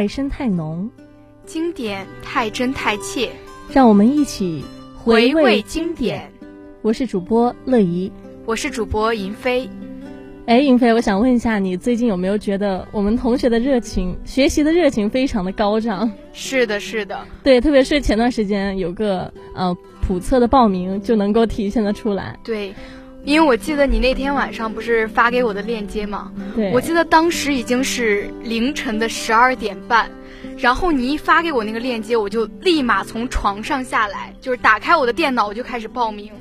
太深太浓，经典太真太切，让我们一起回味经典。我是主播乐怡，我是主播银飞。哎，银飞，我想问一下，你最近有没有觉得我们同学的热情、学习的热情非常的高涨？是的，是的，对，特别是前段时间有个呃普测的报名，就能够体现的出来。对。因为我记得你那天晚上不是发给我的链接吗？对，我记得当时已经是凌晨的十二点半，然后你一发给我那个链接，我就立马从床上下来，就是打开我的电脑，我就开始报名，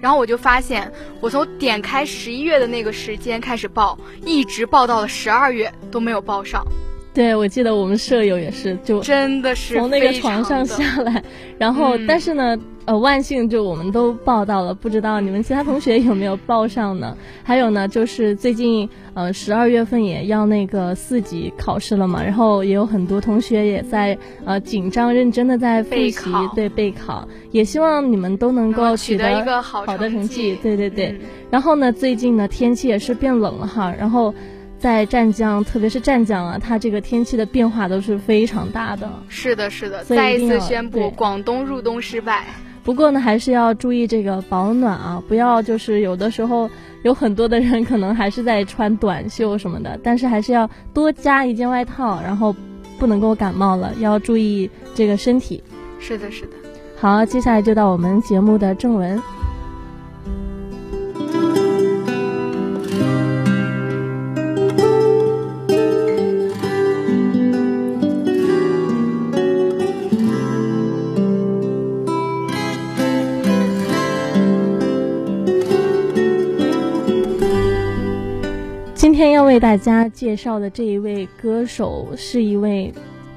然后我就发现，我从点开十一月的那个时间开始报，一直报到了十二月都没有报上。对，我记得我们舍友也是，就真的是从那个床上下来，然后但是呢。呃，万幸就我们都报到了，不知道你们其他同学有没有报上呢？还有呢，就是最近呃十二月份也要那个四级考试了嘛，然后也有很多同学也在呃紧张认真的在复习，对备考，也希望你们都能够取得一个好的成绩。对对对。然后呢，最近呢天气也是变冷了哈，然后在湛江，特别是湛江啊，它这个天气的变化都是非常大的。是的，是的，再一次宣布广东入冬失败。不过呢，还是要注意这个保暖啊，不要就是有的时候有很多的人可能还是在穿短袖什么的，但是还是要多加一件外套，然后不能够感冒了，要注意这个身体。是的，是的。好，接下来就到我们节目的正文。为大家介绍的这一位歌手是一位，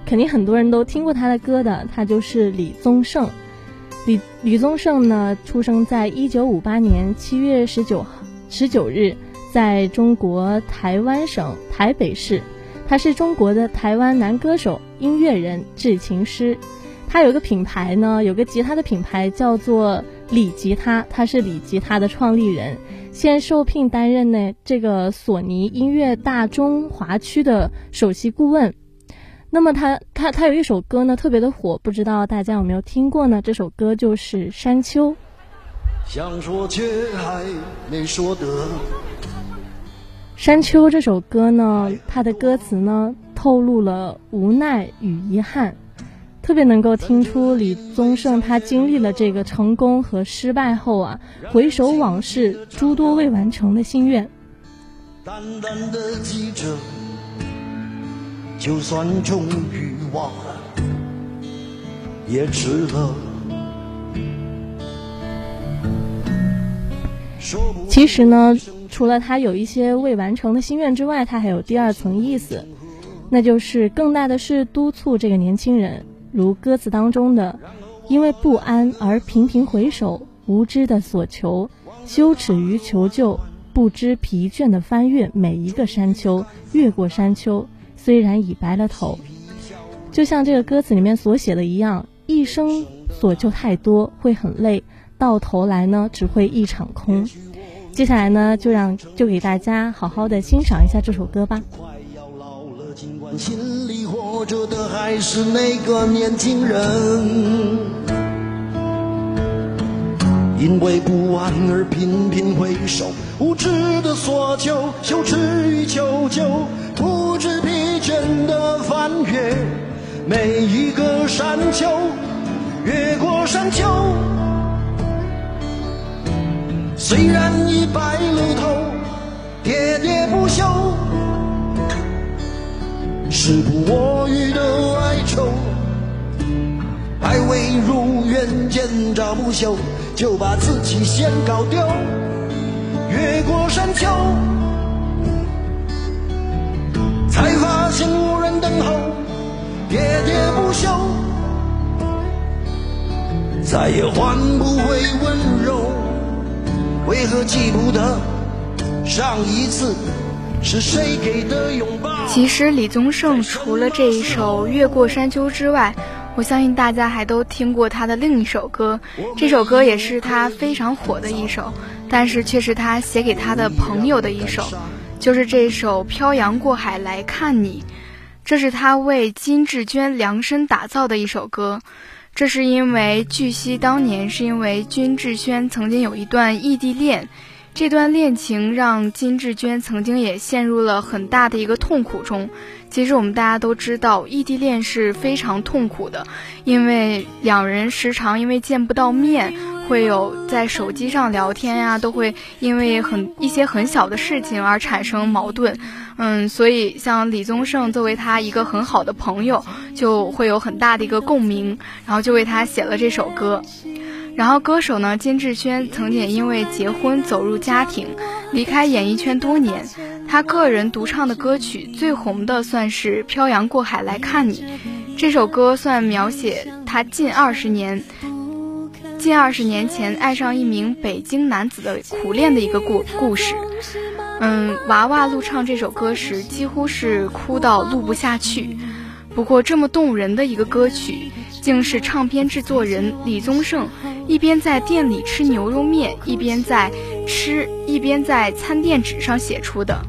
肯定很多人都听过他的歌的，他就是李宗盛。李李宗盛呢，出生在一九五八年七月十九号十九日，在中国台湾省台北市。他是中国的台湾男歌手、音乐人、制琴师。他有个品牌呢，有个吉他的品牌叫做李吉他，他是李吉他的创立人。现受聘担任呢这个索尼音乐大中华区的首席顾问。那么他他他有一首歌呢特别的火，不知道大家有没有听过呢？这首歌就是《山丘》。想说却还没说得。山丘这首歌呢，它的歌词呢透露了无奈与遗憾。特别能够听出李宗盛他经历了这个成功和失败后啊，回首往事诸多未完成的心愿。淡淡的记着，就算终于忘了，也值了。其实呢，除了他有一些未完成的心愿之外，他还有第二层意思，那就是更大的是督促这个年轻人。如歌词当中的，因为不安而频频回首，无知的所求，羞耻于求救，不知疲倦的翻越每一个山丘，越过山丘，虽然已白了头，就像这个歌词里面所写的一样，一生所求太多会很累，到头来呢只会一场空。接下来呢，就让就给大家好好的欣赏一下这首歌吧。心里活着的还是那个年轻人，因为不安而频频回首，无知的索求，羞耻于求救，不知疲倦的翻越每一个山丘，越过山丘，虽然已白了头，喋喋不休。时不我予的哀愁，还未如愿见着不朽，就把自己先搞丢。越过山丘，才发现无人等候，喋喋不休，再也换不回温柔。为何记不得上一次？是谁给的拥抱？其实李宗盛除了这一首《越过山丘》之外，我相信大家还都听过他的另一首歌。这首歌也是他非常火的一首，但是却是他写给他的朋友的一首，就是这首《漂洋过海来看你》。这是他为金志娟量身打造的一首歌。这是因为据悉，当年是因为金志轩曾经有一段异地恋，这段恋情让金志娟曾经也陷入了很大的一个痛苦中。其实我们大家都知道，异地恋是非常痛苦的，因为两人时常因为见不到面。会有在手机上聊天呀，都会因为很一些很小的事情而产生矛盾，嗯，所以像李宗盛作为他一个很好的朋友，就会有很大的一个共鸣，然后就为他写了这首歌。然后歌手呢，金志轩曾经因为结婚走入家庭，离开演艺圈多年，他个人独唱的歌曲最红的算是《漂洋过海来看你》，这首歌算描写他近二十年。近二十年前爱上一名北京男子的苦恋的一个故故事，嗯，娃娃录唱这首歌时几乎是哭到录不下去。不过这么动人的一个歌曲，竟是唱片制作人李宗盛一边在店里吃牛肉面，一边在吃，一边在餐垫纸上写出的。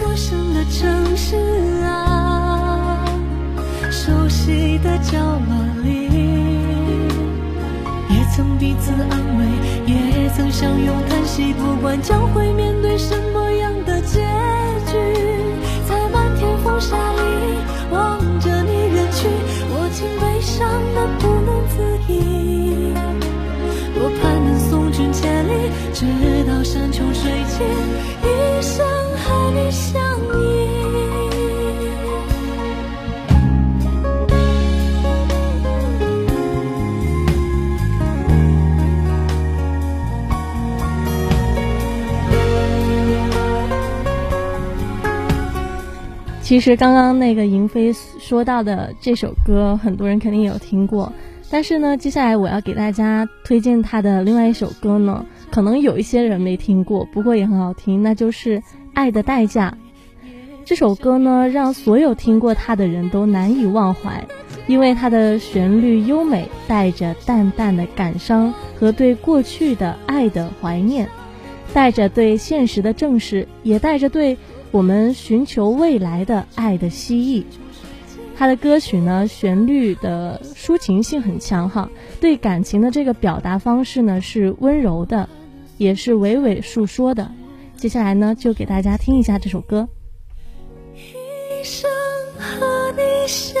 陌生的城市啊，熟悉的角落里。也曾彼此安慰，也曾相拥叹息，不管将会面对什么样的结局，在漫天风沙里望着你远去，我竟悲伤的不直到山穷水尽，一生和你相依。其实刚刚那个银飞说到的这首歌，很多人肯定有听过。但是呢，接下来我要给大家推荐他的另外一首歌呢，可能有一些人没听过，不过也很好听，那就是《爱的代价》。这首歌呢，让所有听过它的人都难以忘怀，因为它的旋律优美，带着淡淡的感伤和对过去的爱的怀念，带着对现实的正视，也带着对。我们寻求未来的爱的希冀，他的歌曲呢，旋律的抒情性很强哈，对感情的这个表达方式呢是温柔的，也是娓娓诉说的。接下来呢，就给大家听一下这首歌。一生和你相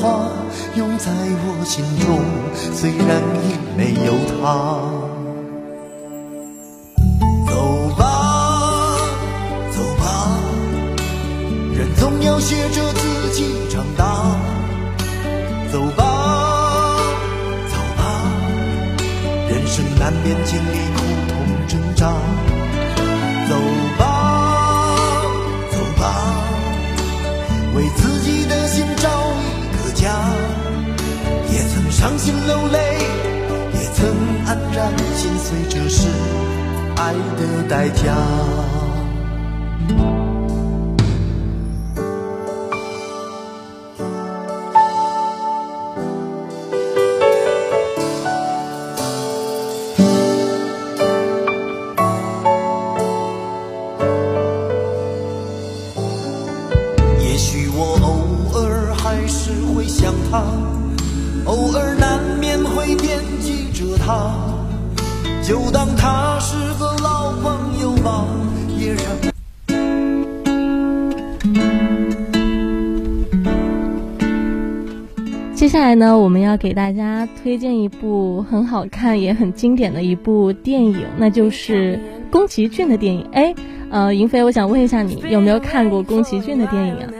话，永在我心中，虽然已没有他。走吧，走吧，人总要学着自己长大，走吧，走吧，人生难免经历苦痛挣扎。走吧，走吧，为自伤心流泪，也曾黯然心碎，这是爱的代价。接下来呢，我们要给大家推荐一部很好看也很经典的一部电影，那就是宫崎骏的电影。哎，呃，云飞，我想问一下你有没有看过宫崎骏的电影啊？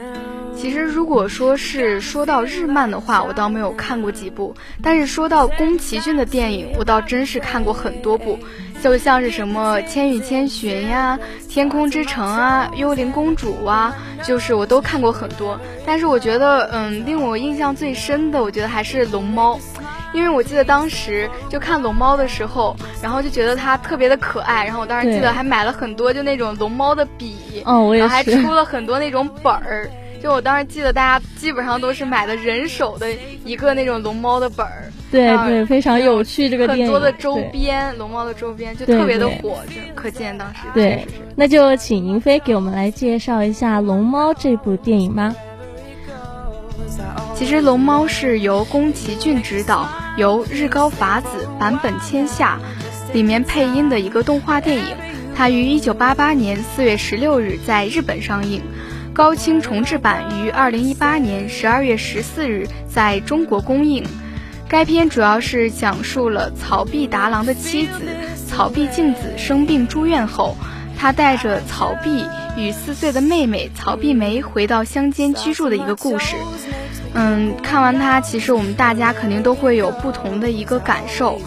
其实，如果说是说到日漫的话，我倒没有看过几部；但是说到宫崎骏的电影，我倒真是看过很多部，就像是什么《千与千寻》呀、《天空之城》啊、《幽灵公主》啊，就是我都看过很多。但是我觉得，嗯，令我印象最深的，我觉得还是《龙猫》，因为我记得当时就看《龙猫》的时候，然后就觉得它特别的可爱，然后我当时记得还买了很多就那种龙猫的笔，哦，我也是，然后还出了很多那种本儿。就我当时记得，大家基本上都是买的人手的一个那种龙猫的本儿，对对，非常有趣。这个很多的周边，龙猫的周边就特别的火，就可见当时对。那就请银飞给我们来介绍一下《龙猫》这部电影吧。其实《龙猫》是由宫崎骏执导，由日高法子、版本千夏里面配音的一个动画电影。它于一九八八年四月十六日在日本上映。高清重制版于二零一八年十二月十四日在中国公映。该片主要是讲述了草壁达郎的妻子草壁静子生病住院后，他带着草壁与四岁的妹妹草壁梅回到乡间居住的一个故事。嗯，看完它，其实我们大家肯定都会有不同的一个感受。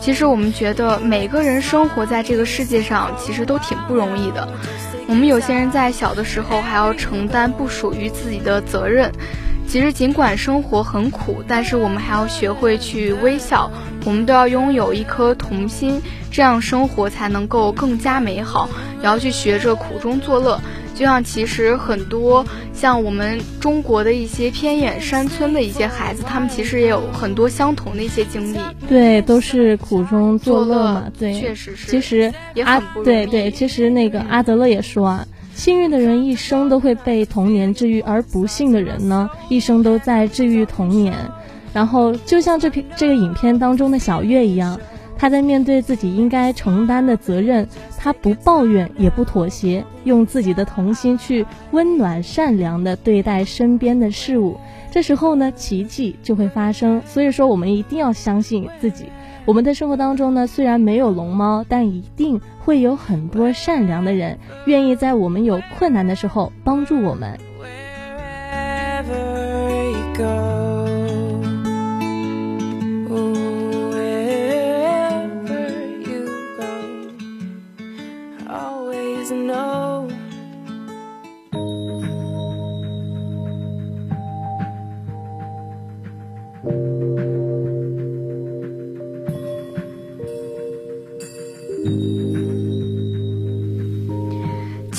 其实我们觉得每个人生活在这个世界上，其实都挺不容易的。我们有些人在小的时候还要承担不属于自己的责任，其实尽管生活很苦，但是我们还要学会去微笑，我们都要拥有一颗童心，这样生活才能够更加美好。也要去学着苦中作乐。就像其实很多像我们中国的一些偏远山村的一些孩子，他们其实也有很多相同的一些经历。对，都是苦中作乐嘛。对，确实是。其实阿对对，其实那个阿德勒也说啊，幸运的人一生都会被童年治愈，而不幸的人呢，一生都在治愈童年。然后就像这篇这个影片当中的小月一样。她在面对自己应该承担的责任，他不抱怨也不妥协，用自己的童心去温暖善良的对待身边的事物。这时候呢，奇迹就会发生。所以说，我们一定要相信自己。我们的生活当中呢，虽然没有龙猫，但一定会有很多善良的人，愿意在我们有困难的时候帮助我们。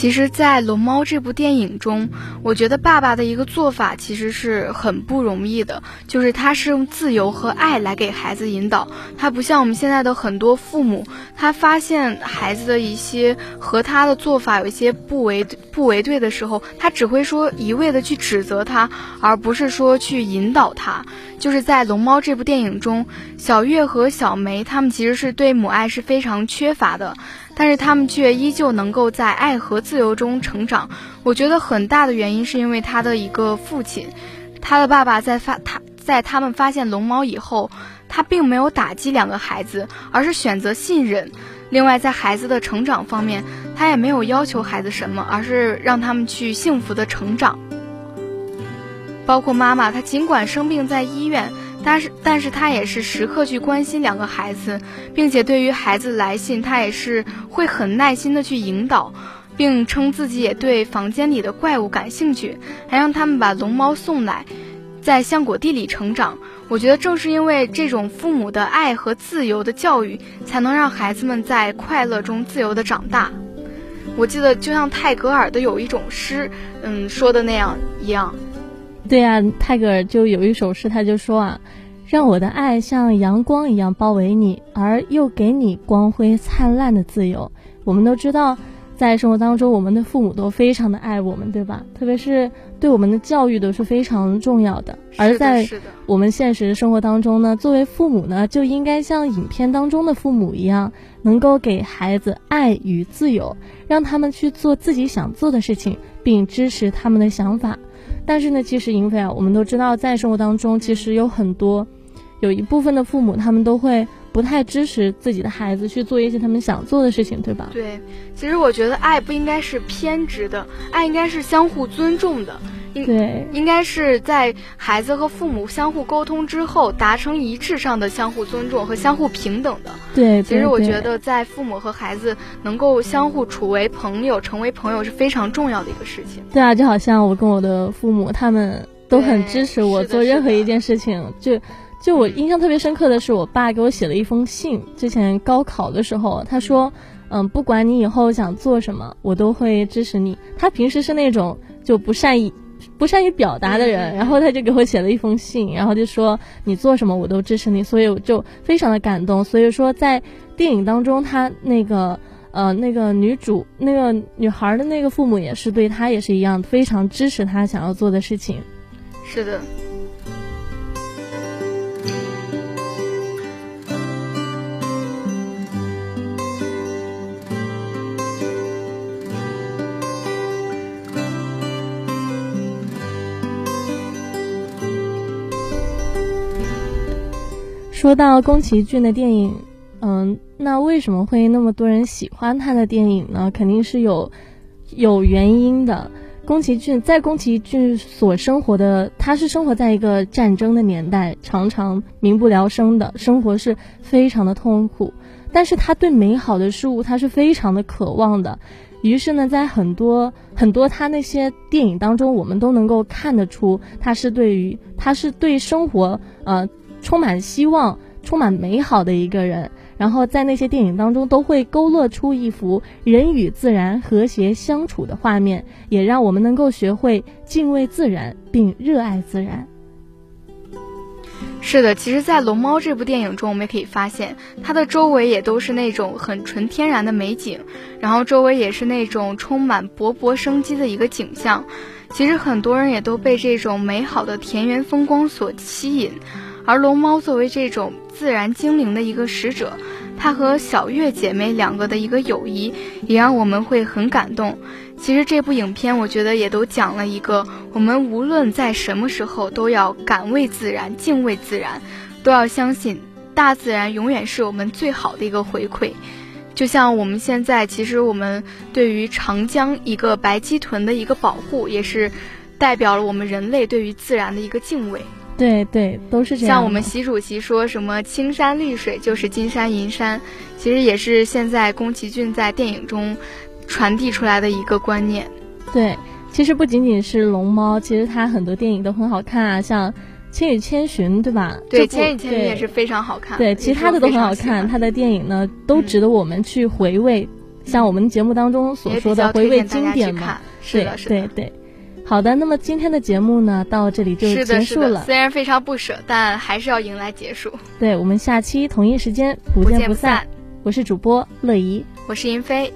其实，在《龙猫》这部电影中，我觉得爸爸的一个做法其实是很不容易的，就是他是用自由和爱来给孩子引导。他不像我们现在的很多父母，他发现孩子的一些和他的做法有一些不为不为对的时候，他只会说一味的去指责他，而不是说去引导他。就是在《龙猫》这部电影中，小月和小梅他们其实是对母爱是非常缺乏的。但是他们却依旧能够在爱和自由中成长。我觉得很大的原因是因为他的一个父亲，他的爸爸在发他在他们发现龙猫以后，他并没有打击两个孩子，而是选择信任。另外，在孩子的成长方面，他也没有要求孩子什么，而是让他们去幸福的成长。包括妈妈，她尽管生病在医院。但是，但是他也是时刻去关心两个孩子，并且对于孩子来信，他也是会很耐心的去引导，并称自己也对房间里的怪物感兴趣，还让他们把龙猫送来，在香果地里成长。我觉得正是因为这种父母的爱和自由的教育，才能让孩子们在快乐中自由的长大。我记得就像泰戈尔的有一种诗，嗯，说的那样一样。对啊，泰戈尔就有一首诗，他就说啊，让我的爱像阳光一样包围你，而又给你光辉灿烂的自由。我们都知道，在生活当中，我们的父母都非常的爱我们，对吧？特别是对我们的教育都是非常重要的。而在我们现实生活当中呢，作为父母呢，就应该像影片当中的父母一样，能够给孩子爱与自由，让他们去做自己想做的事情，并支持他们的想法。但是呢，其实银飞啊，我们都知道，在生活当中，其实有很多，有一部分的父母，他们都会不太支持自己的孩子去做一些他们想做的事情，对吧？对，其实我觉得爱不应该是偏执的，爱应该是相互尊重的。应对，应该是在孩子和父母相互沟通之后，达成一致上的相互尊重和相互平等的。对，其实我觉得在父母和孩子能够相互处为朋友、成为朋友是非常重要的一个事情。对啊，就好像我跟我的父母，他们都很支持我做任何一件事情。就就我印象特别深刻的是，我爸给我写了一封信，之前高考的时候，他说：“嗯，不管你以后想做什么，我都会支持你。”他平时是那种就不善于。不善于表达的人，然后他就给我写了一封信，然后就说你做什么我都支持你，所以我就非常的感动。所以说在电影当中，他那个呃那个女主那个女孩的那个父母也是对他也是一样，非常支持他想要做的事情。是的。说到宫崎骏的电影，嗯，那为什么会那么多人喜欢他的电影呢？肯定是有有原因的。宫崎骏在宫崎骏所生活的，他是生活在一个战争的年代，常常民不聊生的生活是非常的痛苦。但是他对美好的事物，他是非常的渴望的。于是呢，在很多很多他那些电影当中，我们都能够看得出，他是对于他是对生活呃。充满希望、充满美好的一个人，然后在那些电影当中都会勾勒出一幅人与自然和谐相处的画面，也让我们能够学会敬畏自然并热爱自然。是的，其实，在《龙猫》这部电影中，我们也可以发现，它的周围也都是那种很纯天然的美景，然后周围也是那种充满勃勃生机的一个景象。其实，很多人也都被这种美好的田园风光所吸引。而龙猫作为这种自然精灵的一个使者，它和小月姐妹两个的一个友谊，也让我们会很感动。其实这部影片，我觉得也都讲了一个，我们无论在什么时候都要敢为自然、敬畏自然，都要相信大自然永远是我们最好的一个回馈。就像我们现在，其实我们对于长江一个白鳍豚的一个保护，也是代表了我们人类对于自然的一个敬畏。对对，都是这样。像我们习主席说什么“青山绿水就是金山银山”，其实也是现在宫崎骏在电影中传递出来的一个观念。对，其实不仅仅是龙猫，其实他很多电影都很好看啊，像《千与千寻》，对吧？对，《千与千寻》也是非常好看。对，其他的都很好看，他的电影呢都值得我们去回味。像我们节目当中所说的回味经典嘛，是的，是的，对对。好的，那么今天的节目呢，到这里就结束了。虽然非常不舍，但还是要迎来结束。对，我们下期同一时间不见不散。我是主播乐怡，我是银飞。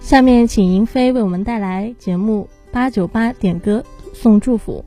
下面请银飞为我们带来节目八九八点歌送祝福。